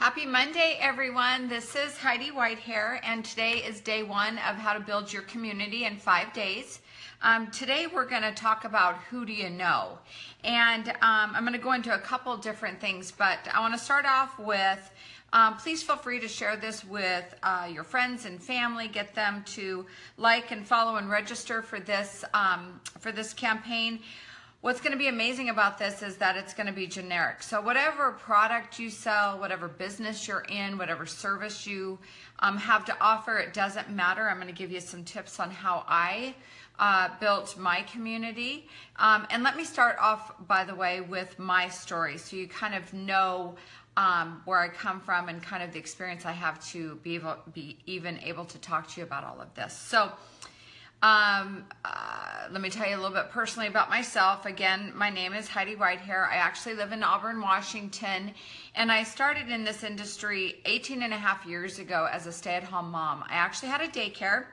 Happy Monday, everyone. This is Heidi Whitehair, and today is day one of how to build your community in five days. Um, today, we're going to talk about who do you know. And um, I'm going to go into a couple different things, but I want to start off with um, please feel free to share this with uh, your friends and family. Get them to like and follow and register for this um, for this campaign. What's going to be amazing about this is that it's going to be generic. So whatever product you sell, whatever business you're in, whatever service you um, have to offer, it doesn't matter. I'm going to give you some tips on how I uh, built my community. Um, and let me start off, by the way, with my story so you kind of know um, where I come from and kind of the experience I have to be, able, be even able to talk to you about all of this. So um, uh, let me tell you a little bit personally about myself. Again, my name is Heidi Whitehair. I actually live in Auburn, Washington, and I started in this industry 18 and a half years ago as a stay-at-home mom. I actually had a daycare,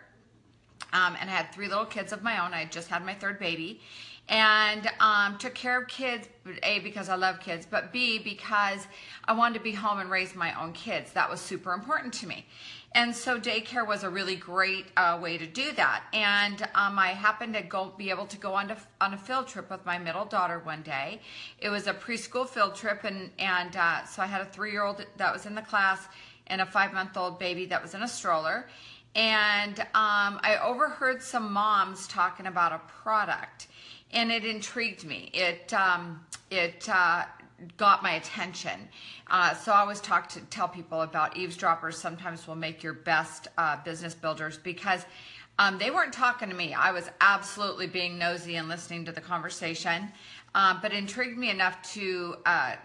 um, and I had three little kids of my own. I just had my third baby, and um, took care of kids, A, because I love kids, but B, because I wanted to be home and raise my own kids. That was super important to me. And so daycare was a really great uh, way to do that. And um, I happened to go be able to go on, to, on a field trip with my middle daughter one day. It was a preschool field trip, and, and uh, so I had a three-year-old that was in the class and a five-month-old baby that was in a stroller. And um, I overheard some moms talking about a product and it intrigued me. It um, it uh, got my attention. Uh, so I always talk to tell people about eavesdroppers. Sometimes will make your best uh, business builders because um, they weren't talking to me. I was absolutely being nosy and listening to the conversation. Um, but intrigued me enough to uh,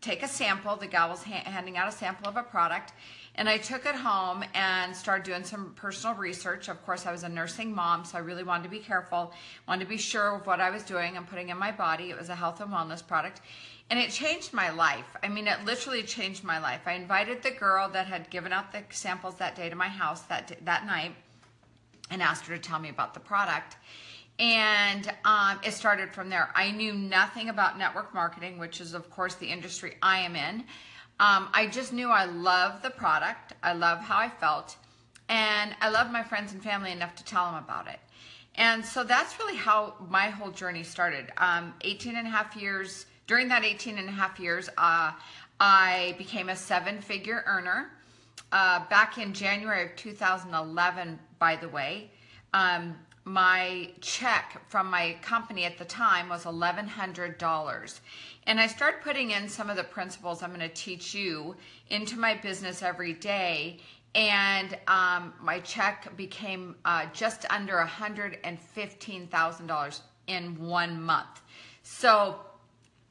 take a sample. The gal was ha- handing out a sample of a product and I took it home and started doing some personal research. Of course, I was a nursing mom, so I really wanted to be careful, wanted to be sure of what I was doing and putting in my body. It was a health and wellness product. And it changed my life. I mean, it literally changed my life. I invited the girl that had given out the samples that day to my house that, that night and asked her to tell me about the product. And um, it started from there. I knew nothing about network marketing, which is, of course, the industry I am in. Um, I just knew I loved the product. I love how I felt. And I loved my friends and family enough to tell them about it. And so that's really how my whole journey started. Um, 18 and a half years, during that 18 and a half years, uh, I became a seven figure earner. Uh, back in January of 2011, by the way, um, my check from my company at the time was $1,100. And I started putting in some of the principles I'm going to teach you into my business every day. And um, my check became uh, just under $115,000 in one month. So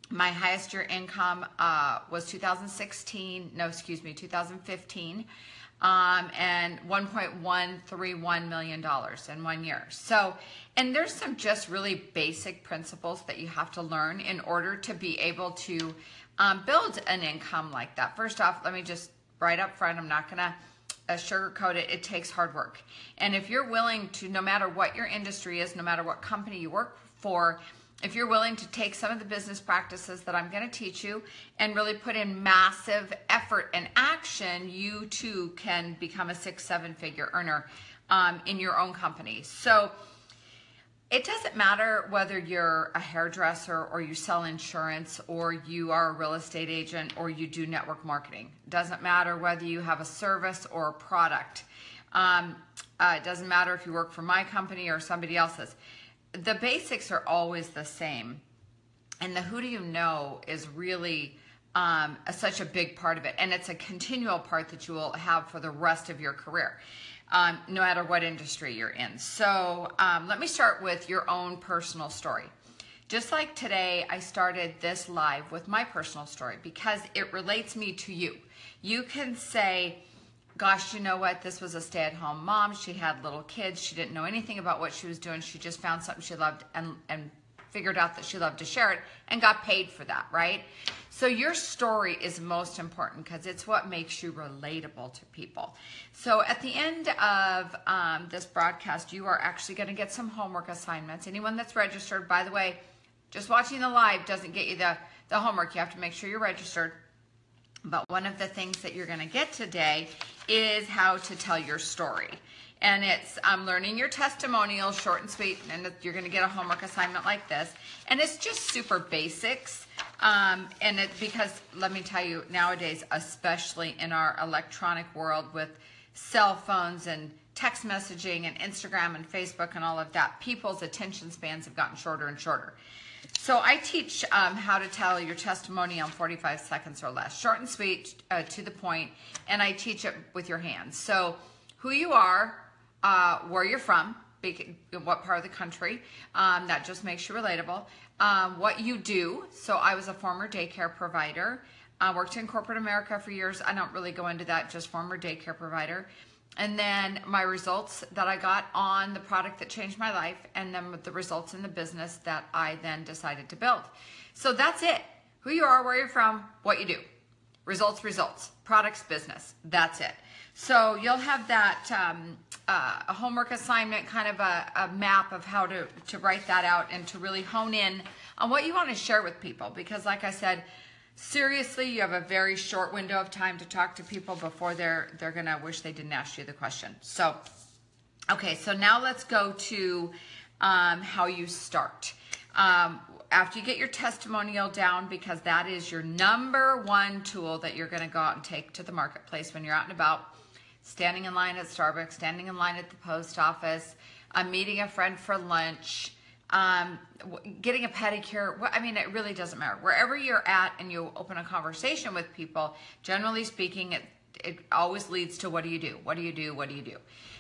my highest year income uh, was 2016, no, excuse me, 2015 um, and $1.131 million in one year. So, and there's some just really basic principles that you have to learn in order to be able to um, build an income like that. First off, let me just right up front, I'm not to uh, sugarcoat it. It takes hard work. And if you're willing to, no matter what your industry is, no matter what company you work for, if you're willing to take some of the business practices that I'm going to teach you and really put in massive effort and action, you too can become a six, seven figure earner um, in your own company. So it doesn't matter whether you're a hairdresser or you sell insurance or you are a real estate agent or you do network marketing. It doesn't matter whether you have a service or a product. Um, uh, it doesn't matter if you work for my company or somebody else's the basics are always the same. And the who do you know is really um, a, such a big part of it. And it's a continual part that you will have for the rest of your career, um, no matter what industry you're in. So um, let me start with your own personal story. Just like today, I started this live with my personal story because it relates me to you. You can say, gosh, you know what? This was a stay at home mom. She had little kids. She didn't know anything about what she was doing. She just found something she loved and, and figured out that she loved to share it and got paid for that, right? So your story is most important because it's what makes you relatable to people. So at the end of um, this broadcast, you are actually going to get some homework assignments. Anyone that's registered, by the way, just watching the live doesn't get you the, the homework. You have to make sure you're registered. But one of the things that you're going to get today is how to tell your story. And it's um, learning your testimonial, short and sweet, and you're going to get a homework assignment like this. And it's just super basics. Um, and it because let me tell you, nowadays, especially in our electronic world with cell phones and text messaging and Instagram and Facebook and all of that, people's attention spans have gotten shorter and shorter. So I teach um, how to tell your testimony on 45 seconds or less, short and sweet, uh, to the point, and I teach it with your hands. So who you are, uh, where you're from, what part of the country, um, that just makes you relatable. Um, what you do. So I was a former daycare provider. I worked in corporate America for years. I don't really go into that, just former daycare provider and then my results that I got on the product that changed my life, and then the results in the business that I then decided to build. So that's it. Who you are, where you're from, what you do. Results, results. Products, business. That's it. So you'll have that um, uh, a homework assignment, kind of a, a map of how to, to write that out and to really hone in on what you want to share with people. Because like I said, seriously, you have a very short window of time to talk to people before they're they're gonna wish they didn't ask you the question. So, okay, so now let's go to um, how you start. Um, after you get your testimonial down, because that is your number one tool that you're to go out and take to the marketplace when you're out and about, standing in line at Starbucks, standing in line at the post office, uh, meeting a friend for lunch, um, getting a pedicure. I mean, it really doesn't matter. Wherever you're at and you open a conversation with people, generally speaking, it, it always leads to what do you do? What do you do? What do you do?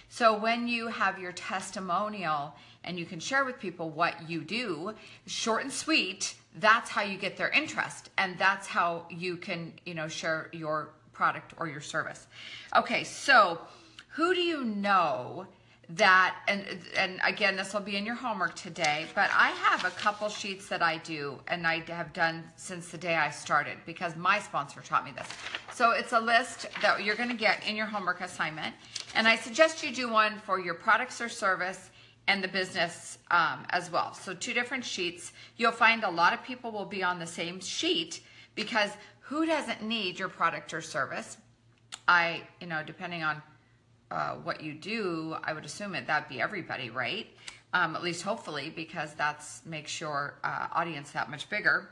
So when you have your testimonial and you can share with people what you do, short and sweet, that's how you get their interest and that's how you can, you know, share your product or your service. Okay, so who do you know that and and again this will be in your homework today but i have a couple sheets that i do and i have done since the day i started because my sponsor taught me this. So it's a list that you're going to get in your homework assignment and i suggest you do one for your products or service and the business um, as well. So two different sheets. You'll find a lot of people will be on the same sheet because who doesn't need your product or service? I you know depending on uh, what you do, I would assume it that'd be everybody, right? Um, at least hopefully, because that's makes your uh, audience that much bigger.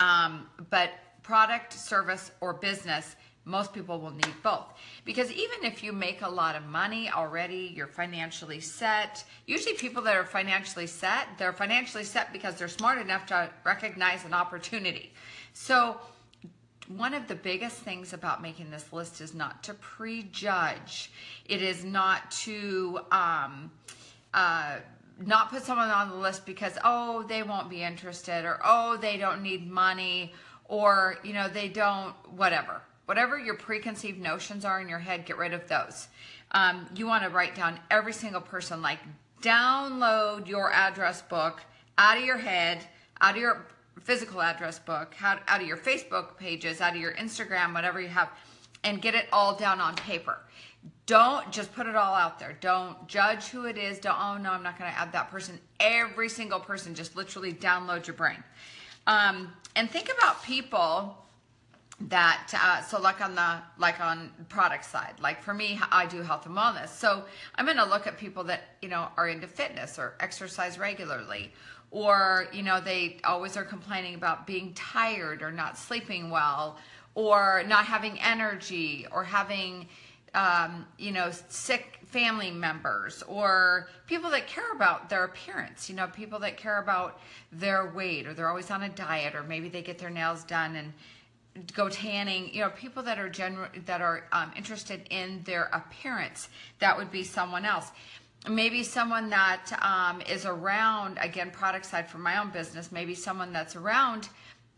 Um, but product, service, or business, most people will need both. Because even if you make a lot of money already, you're financially set. Usually, people that are financially set, they're financially set because they're smart enough to recognize an opportunity. So one of the biggest things about making this list is not to prejudge. It is not to um, uh, not put someone on the list because oh they won't be interested or oh they don't need money or you know they don't whatever whatever your preconceived notions are in your head get rid of those um, you want to write down every single person like download your address book out of your head out of your physical address book, out, out of your Facebook pages, out of your Instagram, whatever you have, and get it all down on paper. Don't just put it all out there. Don't judge who it is. Don't, oh no, I'm not going to add that person. Every single person, just literally download your brain. Um, and think about people that uh, so like on the like on product side like for me i do health and wellness so i'm going to look at people that you know are into fitness or exercise regularly or you know they always are complaining about being tired or not sleeping well or not having energy or having um, you know sick family members or people that care about their appearance you know people that care about their weight or they're always on a diet or maybe they get their nails done and go tanning you know people that are general that are um, interested in their appearance that would be someone else maybe someone that um, is around again product side for my own business maybe someone that's around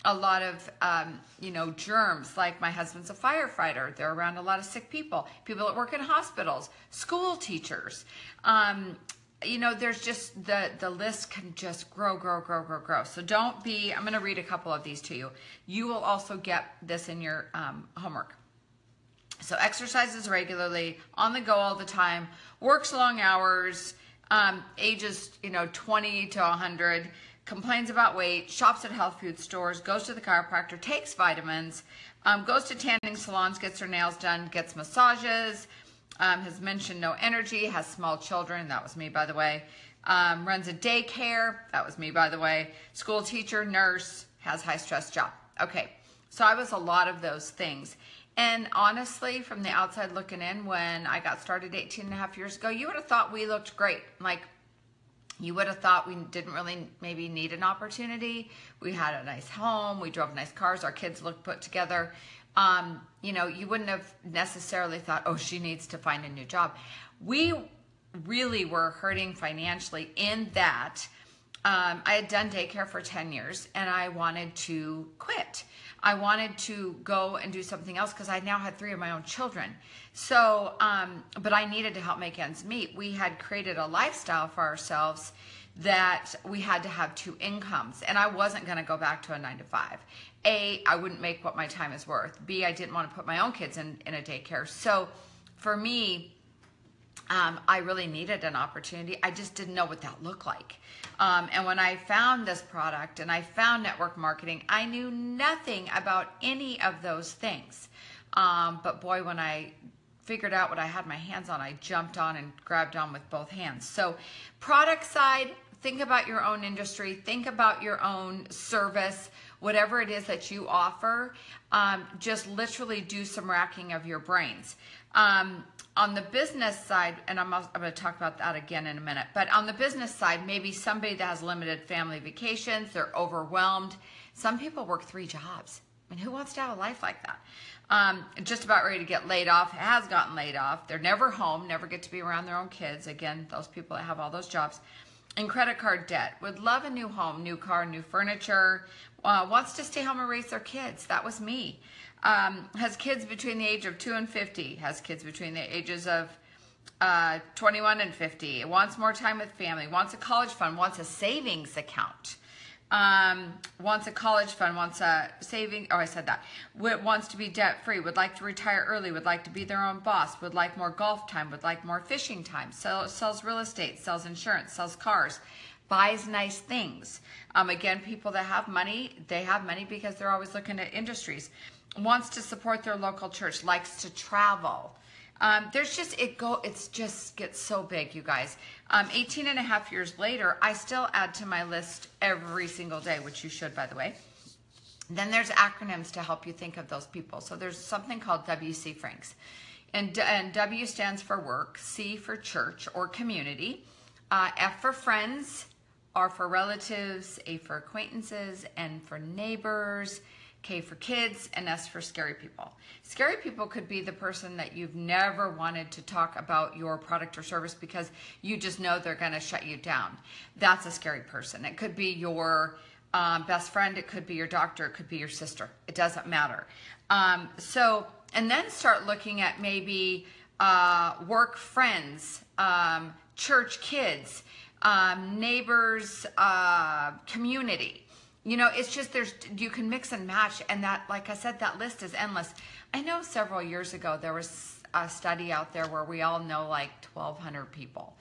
a lot of um, you know germs like my husband's a firefighter. They're around a lot of sick people people that work in hospitals school teachers. Um, you know there's just the the list can just grow grow grow grow grow. So don't be i'm going to read a couple of these to you. You will also get this in your um, homework so exercises regularly, on the go all the time, works long hours, um, ages, you know, 20 to 100, complains about weight, shops at health food stores, goes to the chiropractor, takes vitamins, um, goes to tanning salons, gets her nails done, gets massages, um, has mentioned no energy, has small children, that was me by the way, um, runs a daycare, that was me by the way, school teacher, nurse, has high stress job. Okay, so I was a lot of those things. And honestly, from the outside looking in, when I got started 18 and a half years ago, you would have thought we looked great. Like you would have thought we didn't really maybe need an opportunity. We had a nice home, we drove nice cars, our kids looked put together. Um, you know, you wouldn't have necessarily thought, oh, she needs to find a new job. We really were hurting financially in that um, I had done daycare for 10 years and I wanted to quit. I wanted to go and do something else because I now had three of my own children. So, um, but I needed to help make ends meet. We had created a lifestyle for ourselves that we had to have two incomes, and I wasn't going to go back to a nine to five. A, I wouldn't make what my time is worth. B, I didn't want to put my own kids in, in a daycare. So for me, um, I really needed an opportunity. I just didn't know what that looked like. Um, and when I found this product and I found network marketing, I knew nothing about any of those things. Um, but boy, when I figured out what I had my hands on, I jumped on and grabbed on with both hands. So, product side, think about your own industry, think about your own service, whatever it is that you offer. Um, just literally do some racking of your brains. Um, on the business side, and I'm, I'm going to talk about that again in a minute, but on the business side, maybe somebody that has limited family vacations, they're overwhelmed. Some people work three jobs. I mean, who wants to have a life like that? Um, just about ready to get laid off, has gotten laid off. They're never home, never get to be around their own kids. Again, those people that have all those jobs. And credit card debt. Would love a new home, new car, new furniture. Uh, wants to stay home and raise their kids. That was me. Um, has kids between the age of 2 and 50. Has kids between the ages of uh, 21 and 50. Wants more time with family. Wants a college fund. Wants a savings account um, wants a college fund, wants a saving. Oh, I said that. Wants to be debt free. Would like to retire early. Would like to be their own boss. Would like more golf time. Would like more fishing time. Sell, sells real estate. Sells insurance. Sells cars. Buys nice things. Um, again, people that have money, they have money because they're always looking at industries. Wants to support their local church. Likes to travel. Um, there's just it go it's just gets so big you guys um, 18 and a half years later i still add to my list every single day which you should by the way then there's acronyms to help you think of those people so there's something called wc franks and, and w stands for work c for church or community uh, f for friends r for relatives a for acquaintances n for neighbors K for kids, and S for scary people. Scary people could be the person that you've never wanted to talk about your product or service because you just know they're going to shut you down. That's a scary person. It could be your um, best friend, it could be your doctor, it could be your sister. It doesn't matter. Um, so, and then start looking at maybe uh, work friends, um, church kids, um, neighbors, uh, community you know it's just there's you can mix and match and that like i said that list is endless. I know several years ago there was a study out there where we all know like 1200 people.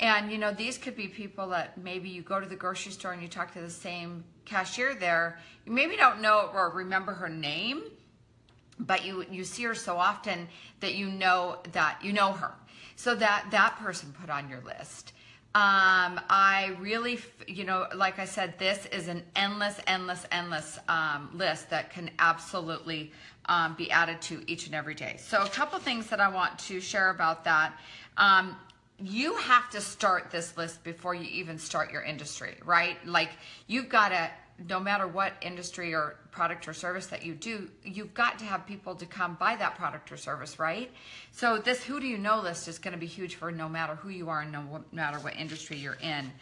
And you know these could be people that maybe you go to the grocery store and you talk to the same cashier there. You maybe don't know or remember her name but you you see her so often that you know that you know her. So that that person put on your list um, I really, you know, like I said, this is an endless, endless, endless um, list that can absolutely um, be added to each and every day. So, a couple things that I want to share about that. Um, you have to start this list before you even start your industry, right? Like, you've got to no matter what industry or product or service that you do, you've got to have people to come buy that product or service, right? So this who do you know list is going to be huge for no matter who you are and no matter what industry you're in.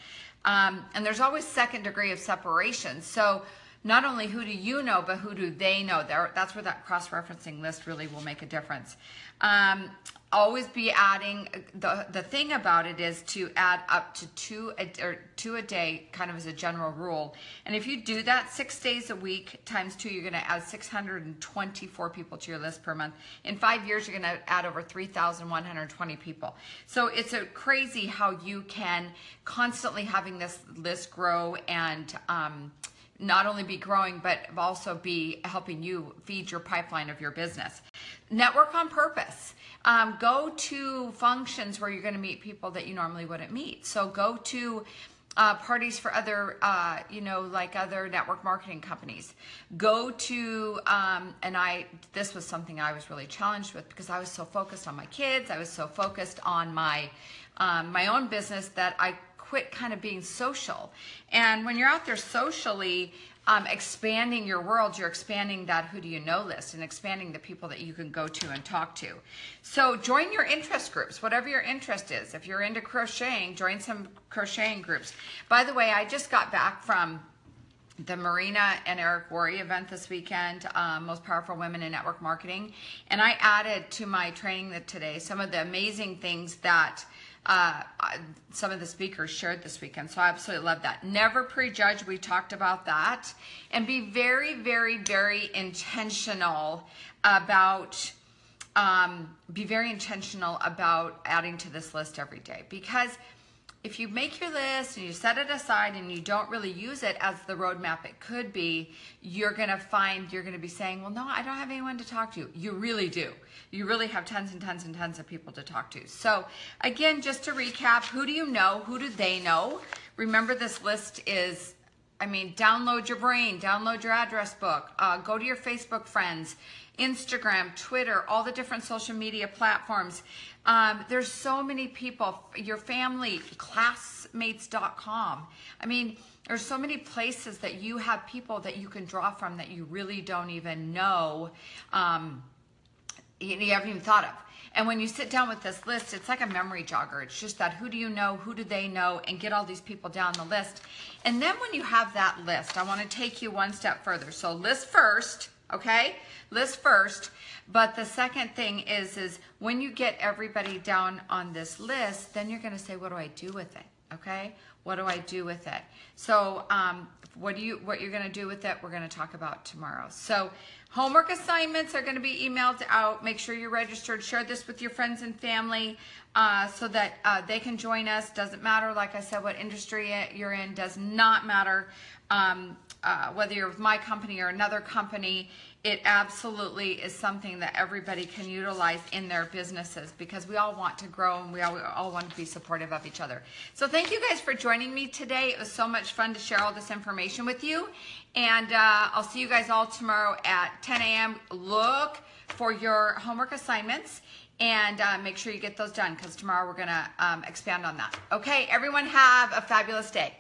Um, and there's always second degree of separation. So not only who do you know, but who do they know? That's where that cross-referencing list really will make a difference. Um, always be adding the the thing about it is to add up to two a, or two a day kind of as a general rule. And if you do that six days a week times two you're going to add 624 people to your list per month. In five years you're going to add over 3120 people. So it's a crazy how you can constantly having this list grow and um, not only be growing, but also be helping you feed your pipeline of your business. Network on purpose. Um, go to functions where you're going to meet people that you normally wouldn't meet. So go to uh, parties for other, uh, you know, like other network marketing companies. Go to, um, and I, this was something I was really challenged with because I was so focused on my kids. I was so focused on my, um, my own business that I quit kind of being social. And when you're out there socially, um, expanding your world, you're expanding that who do you know list and expanding the people that you can go to and talk to. So join your interest groups, whatever your interest is. If you're into crocheting, join some crocheting groups. By the way, I just got back from the Marina and Eric Worre event this weekend, um, Most Powerful Women in Network Marketing. And I added to my training today some of the amazing things that uh, some of the speakers shared this weekend. So I absolutely love that. Never prejudge. We talked about that. And be very, very, very intentional about, um, be very intentional about adding to this list every day because if you make your list and you set it aside and you don't really use it as the roadmap it could be, you're going to find you're going to be saying, well, no, I don't have anyone to talk to. You really do. You really have tons and tons and tons of people to talk to. So again, just to recap, who do you know? Who do they know? Remember this list is I mean, download your brain, download your address book, uh, go to your Facebook friends, Instagram, Twitter, all the different social media platforms. Um, there's so many people, your family, classmates.com. I mean, there's so many places that you have people that you can draw from that you really don't even know, um, you, you haven't even thought of. And when you sit down with this list, it's like a memory jogger. It's just that who do you know, who do they know, and get all these people down the list. And then when you have that list, I want to take you one step further. So list first, okay? List first. But the second thing is, is when you get everybody down on this list, then you're going to say, what do I do with it? Okay? What do I do with it? So, um, what do you what you're going to do with it? We're going to talk about tomorrow. So, homework assignments are going to be emailed out. Make sure you're registered. Share this with your friends and family uh, so that uh, they can join us. Doesn't matter, like I said, what industry you're in. Does not matter um, uh, whether you're with my company or another company it absolutely is something that everybody can utilize in their businesses because we all want to grow and we all, we all want to be supportive of each other. So thank you guys for joining me today. It was so much fun to share all this information with you. And uh, I'll see you guys all tomorrow at 10 a.m. Look for your homework assignments and uh, make sure you get those done because tomorrow we're going to um, expand on that. Okay, everyone have a fabulous day.